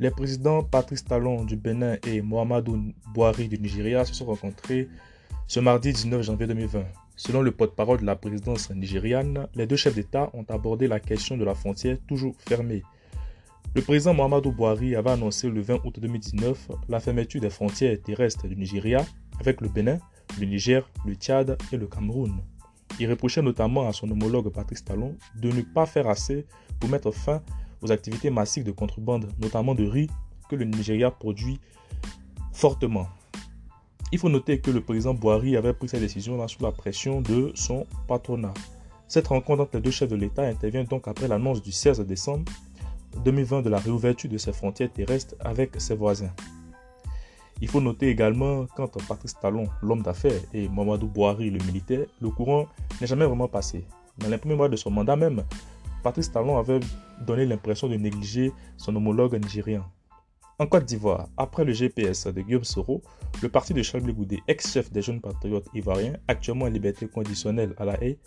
Les présidents Patrice Talon du Bénin et Mohamedou Bouhari du Nigeria se sont rencontrés ce mardi 19 janvier 2020. Selon le porte-parole de la présidence nigériane, les deux chefs d'État ont abordé la question de la frontière toujours fermée. Le président Mohamedou Bouhari avait annoncé le 20 août 2019 la fermeture des frontières terrestres du Nigeria avec le Bénin, le Niger, le Tchad et le Cameroun. Il reprochait notamment à son homologue Patrice Talon de ne pas faire assez pour mettre fin aux activités massives de contrebande, notamment de riz, que le Nigeria produit fortement. Il faut noter que le président Boari avait pris sa décision sous la pression de son patronat. Cette rencontre entre les deux chefs de l'État intervient donc après l'annonce du 16 décembre 2020 de la réouverture de ses frontières terrestres avec ses voisins. Il faut noter également qu'entre Patrice Talon, l'homme d'affaires, et Mamadou Boari, le militaire, le courant n'est jamais vraiment passé. Dans les premiers mois de son mandat même, Patrice Talon avait donné l'impression de négliger son homologue nigérien. En Côte d'Ivoire, après le GPS de Guillaume Soro, le parti de Charles Goudé, ex-chef des jeunes patriotes ivoiriens, actuellement en liberté conditionnelle à la haie,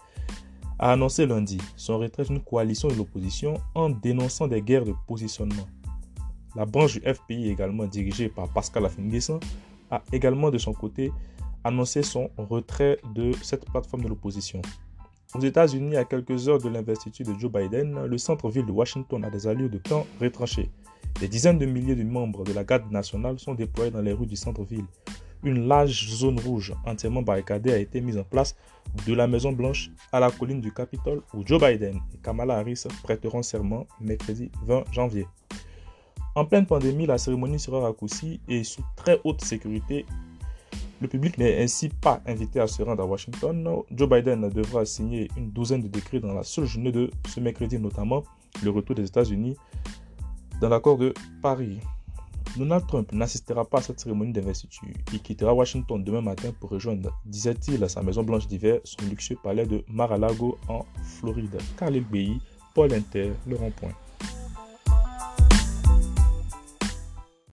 a annoncé lundi son retrait d'une coalition de l'opposition en dénonçant des guerres de positionnement. La branche du FPI, également dirigée par Pascal Affinguessan, a également de son côté annoncé son retrait de cette plateforme de l'opposition. Aux États-Unis, à quelques heures de l'investiture de Joe Biden, le centre-ville de Washington a des allures de camp retranchées. Des dizaines de milliers de membres de la garde nationale sont déployés dans les rues du centre-ville. Une large zone rouge entièrement barricadée a été mise en place de la Maison Blanche à la colline du Capitole où Joe Biden et Kamala Harris prêteront serment mercredi 20 janvier. En pleine pandémie, la cérémonie sera raccourcie et sous très haute sécurité le public n'est ainsi pas invité à se rendre à Washington. Joe Biden devra signer une douzaine de décrets dans la seule journée de ce mercredi, notamment le retour des États-Unis dans l'accord de Paris. Donald Trump n'assistera pas à cette cérémonie d'investiture. Il quittera Washington demain matin pour rejoindre, disait-il, sa maison blanche d'hiver, son luxueux palais de Mar-a-Lago en Floride. Khalil Bey, Paul Inter, le rond-point.